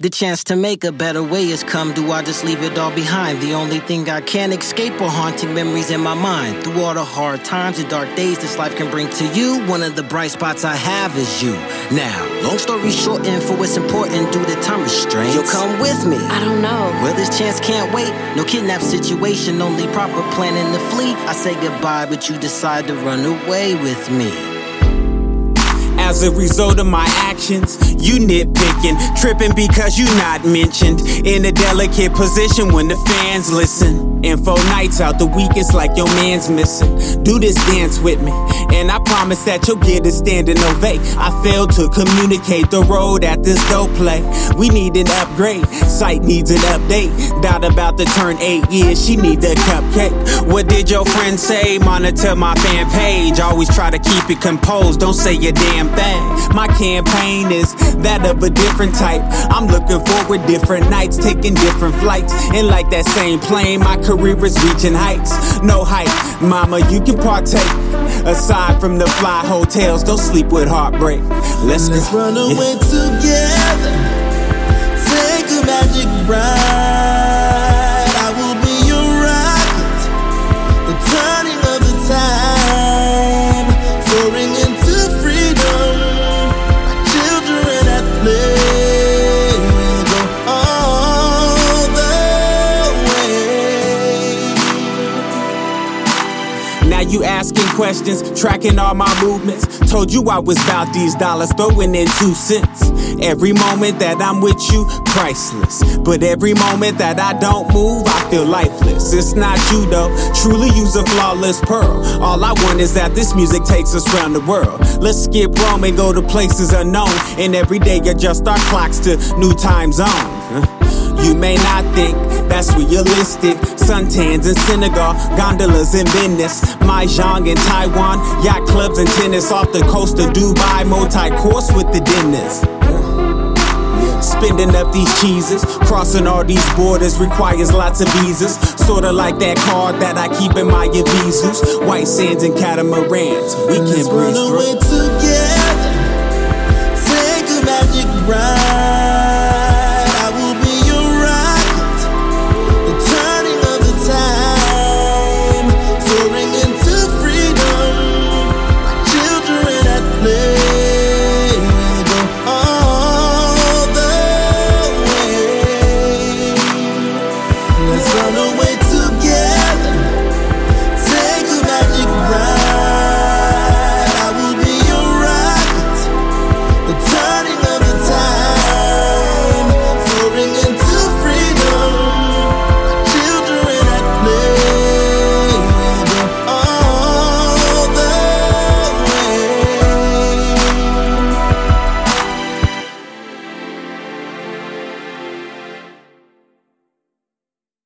The chance to make a better way has come. Do I just leave it all behind? The only thing I can't escape are haunting memories in my mind. Through all the hard times and dark days this life can bring to you, one of the bright spots I have is you. Now, long story short, and for what's important due to time restraints, you'll come with me. I don't know. Well, this chance can't wait. No kidnap situation, only proper planning to flee. I say goodbye, but you decide to run away with me. As a result of my actions, you nitpicking, tripping because you not mentioned. In a delicate position when the fans listen. Four nights out the week, it's like your man's missing. Do this dance with me, and I promise that you'll get a standing ovate. I failed to communicate the road at this dope play. We need an upgrade, site needs an update. Doubt about to turn eight years, she need a cupcake. What did your friend say? Monitor my fan page. Always try to keep it composed, don't say a damn My campaign is that of a different type. I'm looking forward different nights, taking different flights. And like that same plane, my career is reaching heights. No height, mama, you can partake. Aside from the fly hotels, don't sleep with heartbreak. Let's, Let's go. run away together. You asking questions, tracking all my movements. Told you I was about these dollars, throwing in two cents. Every moment that I'm with you, priceless. But every moment that I don't move, I feel lifeless. It's not you though, truly use a flawless pearl. All I want is that this music takes us around the world. Let's skip Rome and go to places unknown. And every day adjust our clocks to new time zones. You may not think that's realistic. Suntans in Senegal, gondolas in Venice, Mahjong in Taiwan, yacht clubs and tennis off the coast of Dubai, multi-course with the dinners. Spending up these cheeses, crossing all these borders requires lots of visas. Sorta like that card that I keep in my Avizus. White sands and catamarans, we can Let's run breeze away through. it's all the way